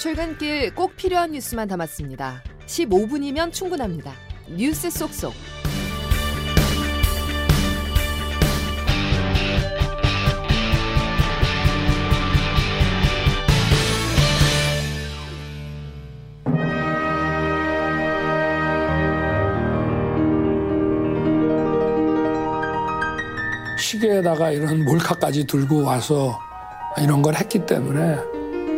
출근길 꼭 필요한 뉴스만 담았습니다. 15분이면 충분합니다. 뉴스 속속. 시계에다가 이런 몰카까지 들고 와서 이런 걸 했기 때문에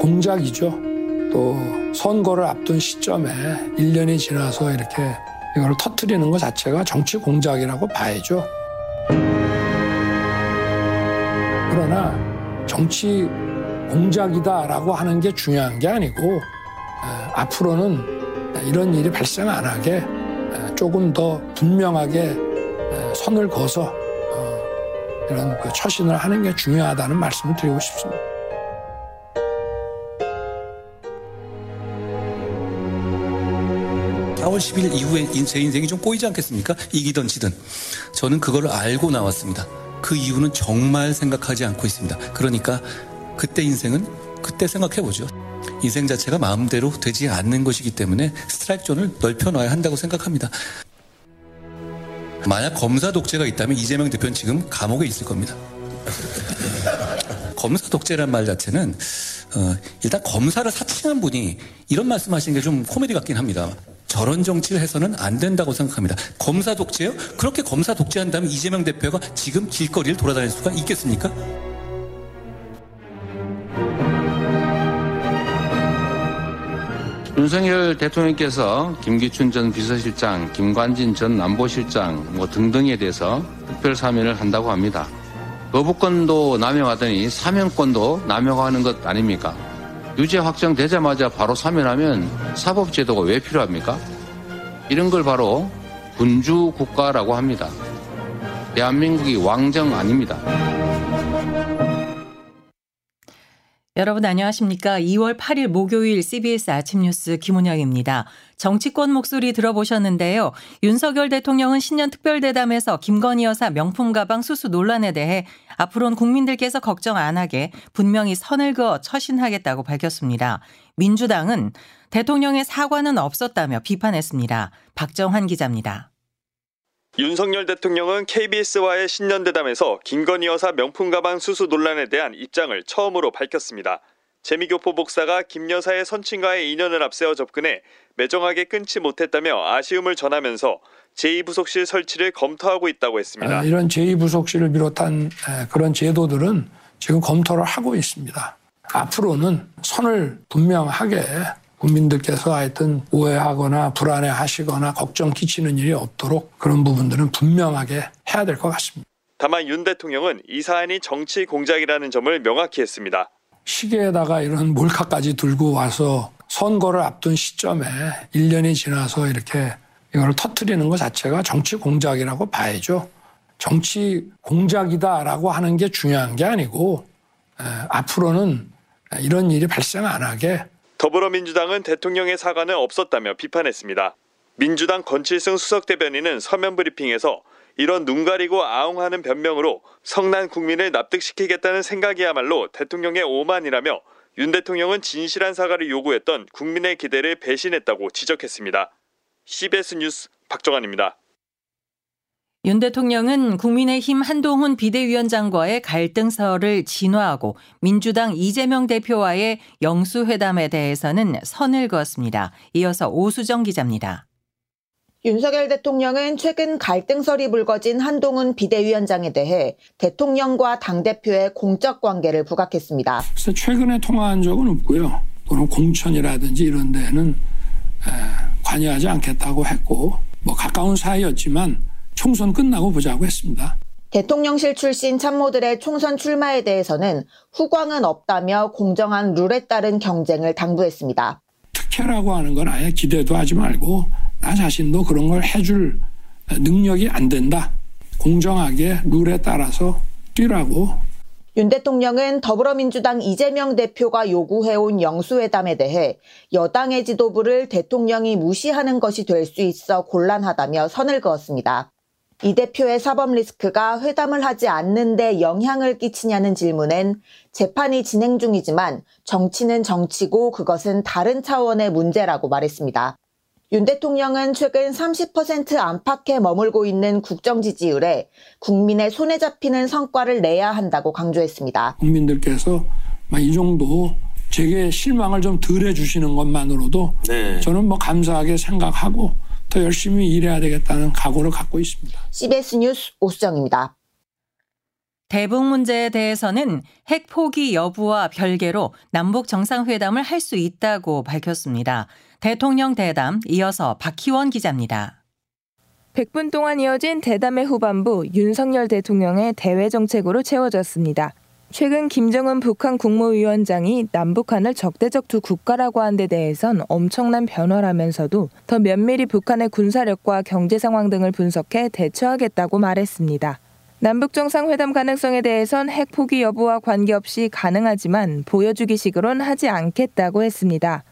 공작이죠. 또 선거를 앞둔 시점에 1년이 지나서 이렇게 이걸 터트리는 것 자체가 정치 공작이라고 봐야죠. 그러나 정치 공작이다라고 하는 게 중요한 게 아니고 앞으로는 이런 일이 발생 안 하게 조금 더 분명하게 선을 그어서 어, 이런 그 처신을 하는 게 중요하다는 말씀을 드리고 싶습니다. 4월 10일 이후에 제 인생이 좀 꼬이지 않겠습니까? 이기던 지든. 저는 그걸 알고 나왔습니다. 그 이유는 정말 생각하지 않고 있습니다. 그러니까 그때 인생은 그때 생각해보죠. 인생 자체가 마음대로 되지 않는 것이기 때문에 스트라이크 존을 넓혀놔야 한다고 생각합니다. 만약 검사 독재가 있다면 이재명 대표는 지금 감옥에 있을 겁니다. 검사 독재란 말 자체는 어, 일단 검사를 사칭한 분이 이런 말씀하시는 게 좀 코미디 같긴 합니다. 저런 정치를 해서는 안 된다고 생각합니다. 검사 독재요? 그렇게 검사 독재한다면 이재명 대표가 지금 길거리를 돌아다닐 수가 있겠습니까? 윤석열 대통령께서 김기춘 전 비서실장, 김관진 전 안보실장 뭐 등등에 대해서 특별 사면을 한다고 합니다. 거부권도 남용하더니 사면권도 남용하는 것 아닙니까? 유죄 확정되자마자 바로 사면하면 사법제도가 왜 필요합니까? 이런 걸 바로 군주 국가라고 합니다. 대한민국이 왕정 아닙니다. 여러분 안녕하십니까? 2월 8일 목요일 CBS 아침 뉴스 김은영입니다. 정치권 목소리 들어보셨는데요. 윤석열 대통령은 신년 특별대담에서 김건희 여사 명품 가방 수수 논란에 대해 앞으로는 국민들께서 걱정 안 하게 분명히 선을 그어 처신하겠다고 밝혔습니다. 민주당은 대통령의 사과는 없었다며 비판했습니다. 박정환 기자입니다. 윤석열 대통령은 KBS와의 신년대담에서 김건희 여사 명품 가방 수수 논란에 대한 입장을 처음으로 밝혔습니다. 재미교포 복사가 김 여사의 선친과의 인연을 앞세워 접근해 매정하게 끊지 못했다며 아쉬움을 전하면서 제2부속실 설치를 검토하고 있다고 했습니다. 아, 이런 제2부속실을 비롯한 그런 제도들은 지금 검토를 하고 있습니다. 앞으로는 선을 분명하게 국민들께서 하여튼 오해하거나 불안해 하시거나 걱정 끼치는 일이 없도록 그런 부분들은 분명하게 해야 될 것 같습니다. 다만 윤 대통령은 이 사안이 정치 공작이라는 점을 명확히 했습니다. 시계에다가 이런 몰카까지 들고 와서 선거를 앞둔 시점에 1년이 지나서 이렇게 이걸 터트리는 것 자체가 정치 공작이라고 봐야죠. 정치 공작이다라고 하는 게 중요한 게 아니고 에, 앞으로는 이런 일이 발생 안 하게 더불어민주당은 대통령의 사과는 없었다며 비판했습니다. 민주당 건칠승 수석 대변인은 서면 브리핑에서 이런 눈 가리고 아웅하는 변명으로 성난 국민을 납득시키겠다는 생각이야말로 대통령의 오만이라며 윤 대통령은 진실한 사과를 요구했던 국민의 기대를 배신했다고 지적했습니다. CBS 뉴스 박정환입니다. 윤 대통령은 국민의힘 한동훈 비대위원장과의 갈등설을 진화하고 민주당 이재명 대표와의 영수회담에 대해서는 선을 그었습니다. 이어서 오수정 기자입니다. 윤석열 대통령은 최근 갈등설이 불거진 한동훈 비대위원장에 대해 대통령과 당대표의 공적 관계를 부각했습니다. 그래서 최근에 통화한 적은 없고요. 또는 공천이라든지 이런 데는 관여하지 않겠다고 했고 뭐 가까운 사이였지만 총선 끝나고 보자고 했습니다. 대통령실 출신 참모들의 총선 출마에 대해서는 후광은 없다며 공정한 룰에 따른 경쟁을 당부했습니다. 특혜라고 하는 건 아예 기대도 하지 말고 나 자신도 그런 걸 해줄 능력이 안 된다. 공정하게 룰에 따라서 뛰라고. 윤 대통령은 더불어민주당 이재명 대표가 요구해온 영수회담에 대해 여당의 지도부를 대통령이 무시하는 것이 될 수 있어 곤란하다며 선을 그었습니다. 이 대표의 사법 리스크가 회담을 하지 않는데 영향을 끼치냐는 질문엔 재판이 진행 중이지만 정치는 정치고 그것은 다른 차원의 문제라고 말했습니다. 윤 대통령은 최근 30% 안팎에 머물고 있는 국정 지지율에 국민의 손에 잡히는 성과를 내야 한다고 강조했습니다. 국민들께서 이 정도 제게 실망을 좀 덜 해주시는 것만으로도 네. 저는 뭐 감사하게 생각하고 더 열심히 일해야 되겠다는 각오를 갖고 있습니다. CBS 뉴스 오수정입니다. 대북 문제에 대해서는 핵 포기 여부와 별개로 남북 정상회담을 할 수 있다고 밝혔습니다. 대통령 대담 이어서 박희원 기자입니다. 100분 동안 이어진 대담의 후반부 윤석열 대통령의 대외 정책으로 채워졌습니다. 최근 김정은 북한 국무위원장이 남북한을 적대적 두 국가라고 한 데 대해선 엄청난 변화라면서도 더 면밀히 북한의 군사력과 경제 상황 등을 분석해 대처하겠다고 말했습니다. 남북 정상회담 가능성에 대해선 핵 포기 여부와 관계없이 가능하지만 보여주기식으론 하지 않겠다고 했습니다.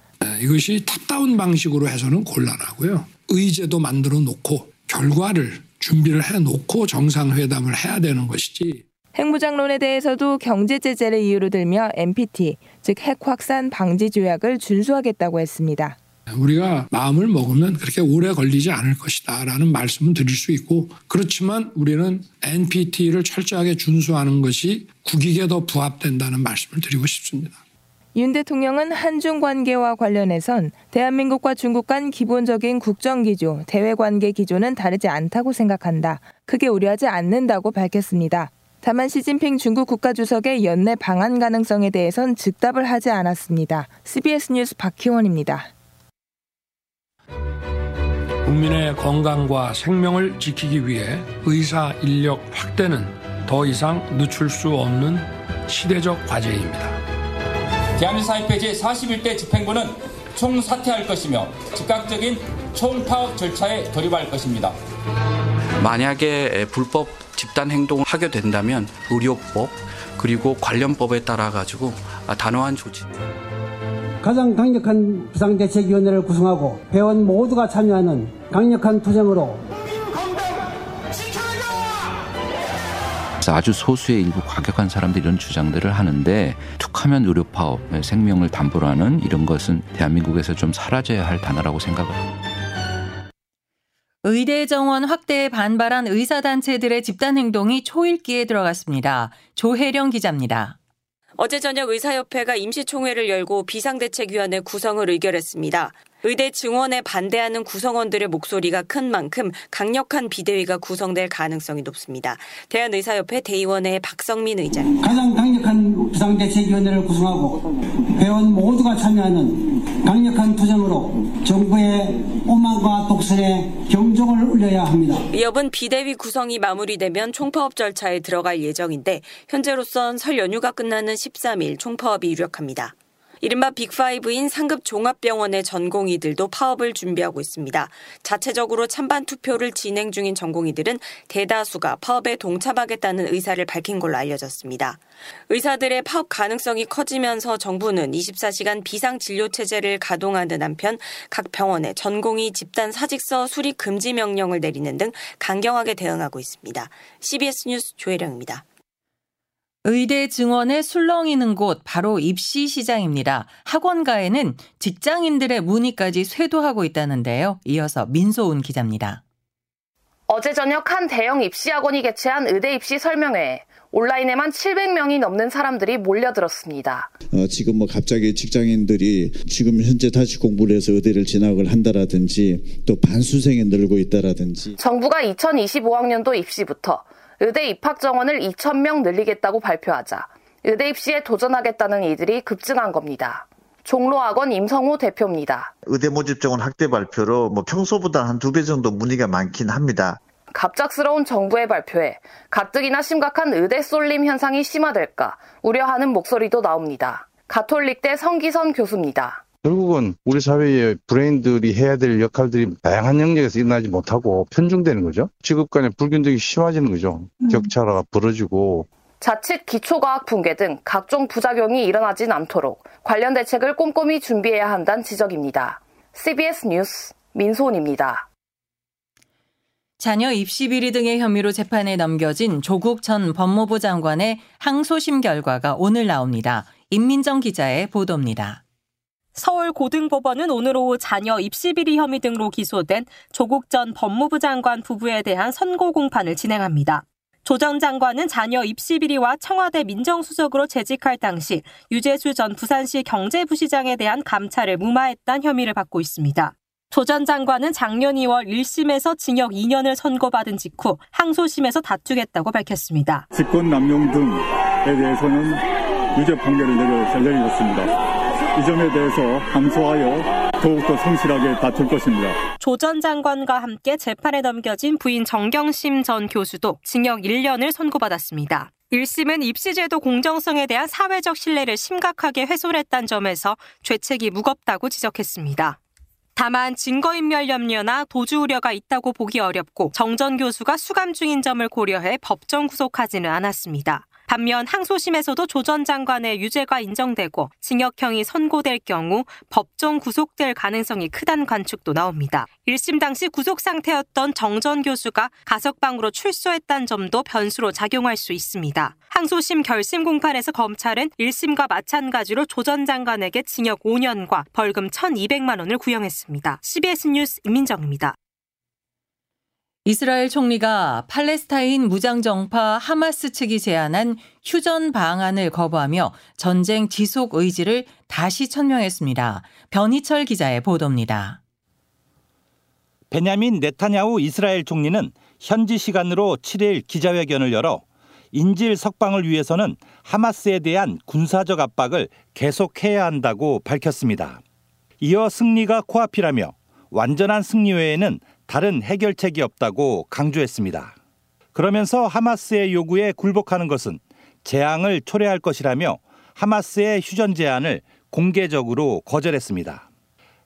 이것이 탑다운 방식으로 해서는 곤란하고요. 의제도 만들어 놓고 결과를 준비를 해 놓고 정상회담을 해야 되는 것이지. 핵무장론에 대해서도 경제 제재를 이유로 들며 NPT, 즉 핵 확산 방지 조약을 준수하겠다고 했습니다. 우리가 마음을 먹으면 그렇게 오래 걸리지 않을 것이다 라는 말씀은 드릴 수 있고 그렇지만 우리는 NPT를 철저하게 준수하는 것이 국익에 더 부합된다는 말씀을 드리고 싶습니다. 윤 대통령은 한중 관계와 관련해선 대한민국과 중국 간 기본적인 국정 기조, 대외 관계 기조는 다르지 않다고 생각한다. 크게 우려하지 않는다고 밝혔습니다. 다만 시진핑 중국 국가주석의 연내 방한 가능성에 대해선 즉답을 하지 않았습니다. CBS 뉴스 박희원입니다. 국민의 건강과 생명을 지키기 위해 의사 인력 확대는 더 이상 늦출 수 없는 시대적 과제입니다. 대한민사협회 제41대 집행부는 총 사퇴할 것이며 즉각적인 총파업 절차에 돌입할 것입니다. 만약에 불법 집단 행동을 하게 된다면 의료법 그리고 관련법에 따라 가지고 단호한 조치. 가장 강력한 비상대책위원회를 구성하고 회원 모두가 참여하는 강력한 투쟁으로 아주 소수의 일부 과격한 사람들이 이런 주장들을 하는데 툭하면 의료 파업, 생명을 담보로 하는 이런 것은 대한민국에서 좀 사라져야 할 단어라고 생각합니다. 의대 정원 확대에 반발한 의사단체들의 집단 행동이 초읽기에 들어갔습니다. 조혜령 기자입니다. 어제 저녁 의사협회가 임시총회를 열고 비상대책위원회 구성을 의결했습니다. 의대 증원에 반대하는 구성원들의 목소리가 큰 만큼 강력한 비대위가 구성될 가능성이 높습니다. 대한의사협회 대의원회 박성민 의장. 가장 강력한 비상대책위원회를 구성하고 회원 모두가 참여하는 강력한 투쟁으로 정부의 오만과 독선에 경종을 울려야 합니다. 이업은 비대위 구성이 마무리되면 총파업 절차에 들어갈 예정인데 현재로선 설 연휴가 끝나는 13일 총파업이 유력합니다. 이른바 빅5인 상급 종합병원의 전공의들도 파업을 준비하고 있습니다. 자체적으로 찬반 투표를 진행 중인 전공의들은 대다수가 파업에 동참하겠다는 의사를 밝힌 걸로 알려졌습니다. 의사들의 파업 가능성이 커지면서 정부는 24시간 비상진료체제를 가동하는 한편 각 병원에 전공의 집단 사직서 수립 금지 명령을 내리는 등 강경하게 대응하고 있습니다. CBS 뉴스 조혜령입니다. 의대 증원에 술렁이는 곳 바로 입시 시장입니다. 학원가에는 직장인들의 문의까지 쇄도하고 있다는데요. 이어서 민소은 기자입니다. 어제 저녁 한 대형 입시학원이 개최한 의대 입시 설명회에 온라인에만 700명이 넘는 사람들이 몰려들었습니다. 어, 지금 뭐 갑자기 직장인들이 지금 현재 다시 공부를 해서 의대를 진학을 한다라든지 또 반수생이 늘고 있다라든지 정부가 2025학년도 입시부터 의대 입학 정원을 2,000명 늘리겠다고 발표하자 의대 입시에 도전하겠다는 이들이 급증한 겁니다. 종로학원 임성호 대표입니다. 의대 모집 정원 확대 발표로 뭐 평소보다 한 두 배 정도 문의가 많긴 합니다. 갑작스러운 정부의 발표에 가뜩이나 심각한 의대 쏠림 현상이 심화될까 우려하는 목소리도 나옵니다. 가톨릭대 성기선 교수입니다. 결국은 우리 사회의 브레인들이 해야 될 역할들이 다양한 영역에서 일어나지 못하고 편중되는 거죠. 직업 간의 불균등이 심해지는 거죠. 음. 격차가 벌어지고 자칫 기초과학 붕괴 등 각종 부작용이 일어나진 않도록 관련 대책을 꼼꼼히 준비해야 한다는 지적입니다. CBS 뉴스 민소은입니다. 자녀 입시 비리 등의 혐의로 재판에 넘겨진 조국 전 법무부 장관의 항소심 결과가 오늘 나옵니다. 임민정 기자의 보도입니다. 서울고등법원은 오늘 오후 자녀 입시비리 혐의 등으로 기소된 조국 전 법무부 장관 부부에 대한 선고 공판을 진행합니다. 조 전 장관은 자녀 입시비리와 청와대 민정수석으로 재직할 당시 유재수 전 부산시 경제부시장에 대한 감찰을 무마했다는 혐의를 받고 있습니다. 조 전 장관은 작년 2월 1심에서 징역 2년을 선고받은 직후 항소심에서 다투겠다고 밝혔습니다. 직권 남용 등에 대해서는 유죄 판결을 내렸습니다. 이 점에 대해서 항소하여 더욱더 성실하게 다툴 것입니다. 조 전 장관과 함께 재판에 넘겨진 부인 정경심 전 교수도 징역 1년을 선고받았습니다. 1심은 입시제도 공정성에 대한 사회적 신뢰를 심각하게 훼손했다는 점에서 죄책이 무겁다고 지적했습니다. 다만 증거인멸 염려나 도주 우려가 있다고 보기 어렵고 정 전 교수가 수감 중인 점을 고려해 법정 구속하지는 않았습니다. 반면 항소심에서도 조 전 장관의 유죄가 인정되고 징역형이 선고될 경우 법정 구속될 가능성이 크다는 관측도 나옵니다. 1심 당시 구속 상태였던 정 전 교수가 가석방으로 출소했다는 점도 변수로 작용할 수 있습니다. 항소심 결심 공판에서 검찰은 1심과 마찬가지로 조 전 장관에게 징역 5년과 벌금 1,200만 원을 구형했습니다. CBS 뉴스 임민정입니다. 이스라엘 총리가 팔레스타인 무장정파 하마스 측이 제안한 휴전 방안을 거부하며 전쟁 지속 의지를 다시 천명했습니다. 변희철 기자의 보도입니다. 베냐민 네타냐후 이스라엘 총리는 현지 시간으로 7일 기자회견을 열어 인질 석방을 위해서는 하마스에 대한 군사적 압박을 계속해야 한다고 밝혔습니다. 이어 승리가 코앞이라며 완전한 승리 외에는 다른 해결책이 없다고 강조했습니다. 그러면서 하마스의 요구에 굴복하는 것은 재앙을 초래할 것이라며 하마스의 휴전 제안을 공개적으로 거절했습니다.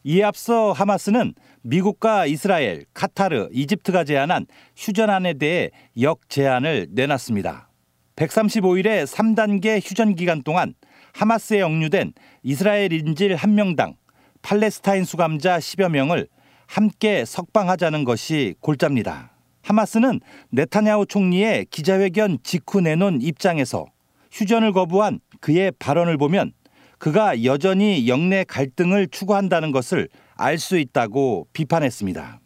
이에 앞서 하마스는 미국과 이스라엘, 카타르, 이집트가 제안한 휴전안에 대해 역 제안을 내놨습니다. 135일의 3단계 휴전 기간 동안 하마스에 억류된 이스라엘 인질 1명당 팔레스타인 수감자 10여 명을 함께 석방하자는 것이 골자입니다. 하마스는 네타냐후 총리의 기자회견 직후 내놓은 입장에서 휴전을 거부한 그의 발언을 보면 그가 여전히 영내 갈등을 추구한다는 것을 알 수 있다고 비판했습니다.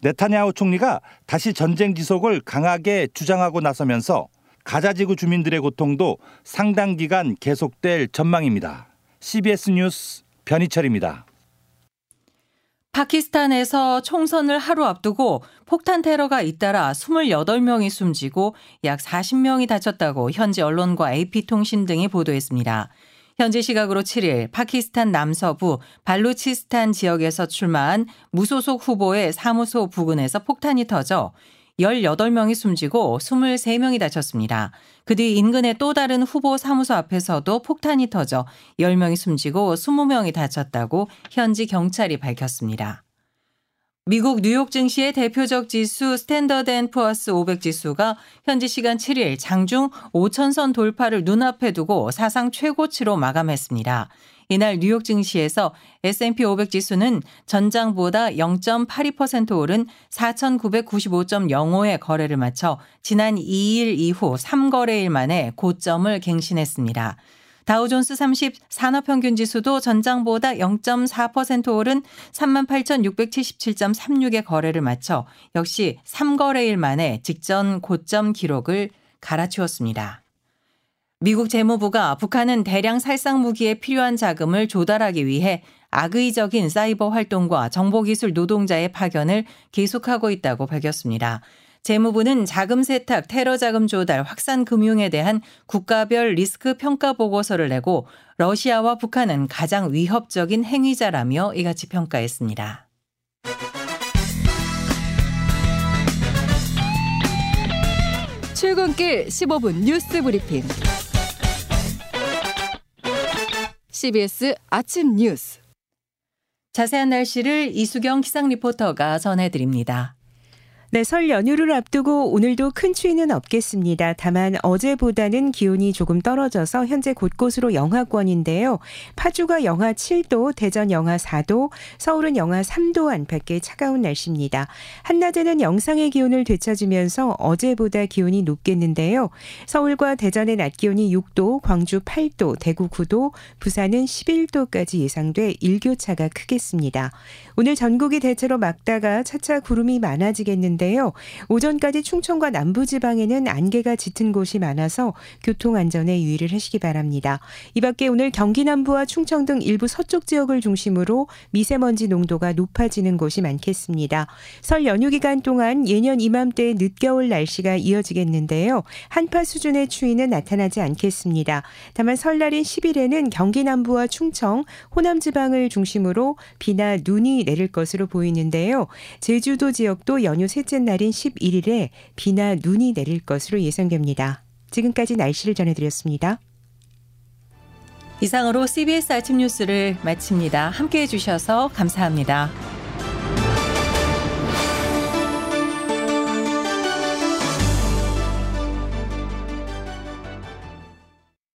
네타냐후 총리가 다시 전쟁 지속을 강하게 주장하고 나서면서 가자지구 주민들의 고통도 상당 기간 계속될 전망입니다. CBS 뉴스 변희철입니다. 파키스탄에서 총선을 하루 앞두고 폭탄 테러가 잇따라 28명이 숨지고 약 40명이 다쳤다고 현지 언론과 AP통신 등이 보도했습니다. 현지 시각으로 7일 파키스탄 남서부 발루치스탄 지역에서 출마한 무소속 후보의 사무소 부근에서 폭탄이 터져 18명이 숨지고 23명이 다쳤습니다. 그 뒤 인근의 또 다른 후보 사무소 앞에서도 폭탄이 터져 10명이 숨지고 20명이 다쳤다고 현지 경찰이 밝혔습니다. 미국 뉴욕 증시의 대표적 지수 스탠더드 앤 푸어스 500 지수가 현지 시간 7일 장중 5천선 돌파를 눈앞에 두고 사상 최고치로 마감했습니다. 이날 뉴욕 증시에서 S&P 500 지수는 전장보다 0.82% 오른 4,995.05에 거래를 마쳐 지난 2일 이후 3거래일 만에 고점을 갱신했습니다. 다우존스 30 산업평균 지수도 전장보다 0.4% 오른 38,677.36의 거래를 마쳐 역시 3거래일 만에 직전 고점 기록을 갈아치웠습니다. 미국 재무부가 북한은 대량 살상 무기에 필요한 자금을 조달하기 위해 악의적인 사이버 활동과 정보기술 노동자의 파견을 계속하고 있다고 밝혔습니다. 재무부는 자금 세탁, 테러 자금 조달, 확산 금융에 대한 국가별 리스크 평가 보고서를 내고 러시아와 북한은 가장 위협적인 행위자라며 이같이 평가했습니다. 출근길 15분 뉴스 브리핑. CBS 아침 뉴스. 자세한 날씨를 이수경 기상 리포터가 전해드립니다. 네, 설 연휴를 앞두고 오늘도 큰 추위는 없겠습니다. 다만 어제보다는 기온이 조금 떨어져서 현재 곳곳으로 영하권인데요. 파주가 영하 7도, 대전 영하 4도, 서울은 영하 3도 안팎의 차가운 날씨입니다. 한낮에는 영상의 기온을 되찾으면서 어제보다 기온이 높겠는데요. 서울과 대전의 낮 기온이 6도, 광주 8도, 대구 9도, 부산은 11도까지 예상돼 일교차가 크겠습니다. 오늘 전국이 대체로 맑다가 차차 구름이 많아지겠는데 있는데요. 오전까지 충청과 남부지방에는 안개가 짙은 곳이 많아서 교통 안전에 유의를 하시기 바랍니다. 이 밖에 오늘 경기 남부와 충청 등 일부 서쪽 지역을 중심으로 미세먼지 농도가 높아지는 곳이 많겠습니다. 설 연휴 기간 동안 예년 이맘때 늦겨울 날씨가 이어지겠는데요. 한파 수준의 추위는 나타나지 않겠습니다. 다만 설날인 10일에는 경기 남부와 충청, 호남 지방을 중심으로 비나 눈이 내릴 것으로 보이는데요. 제주도 지역도 연휴 셋째 첫째 날인 11일에 비나 눈이 내릴 것으로 예상됩니다. 지금까지 날씨를 전해드렸습니다. 이상으로 CBS 아침 뉴스를 마칩니다. 함께 해주셔서 감사합니다.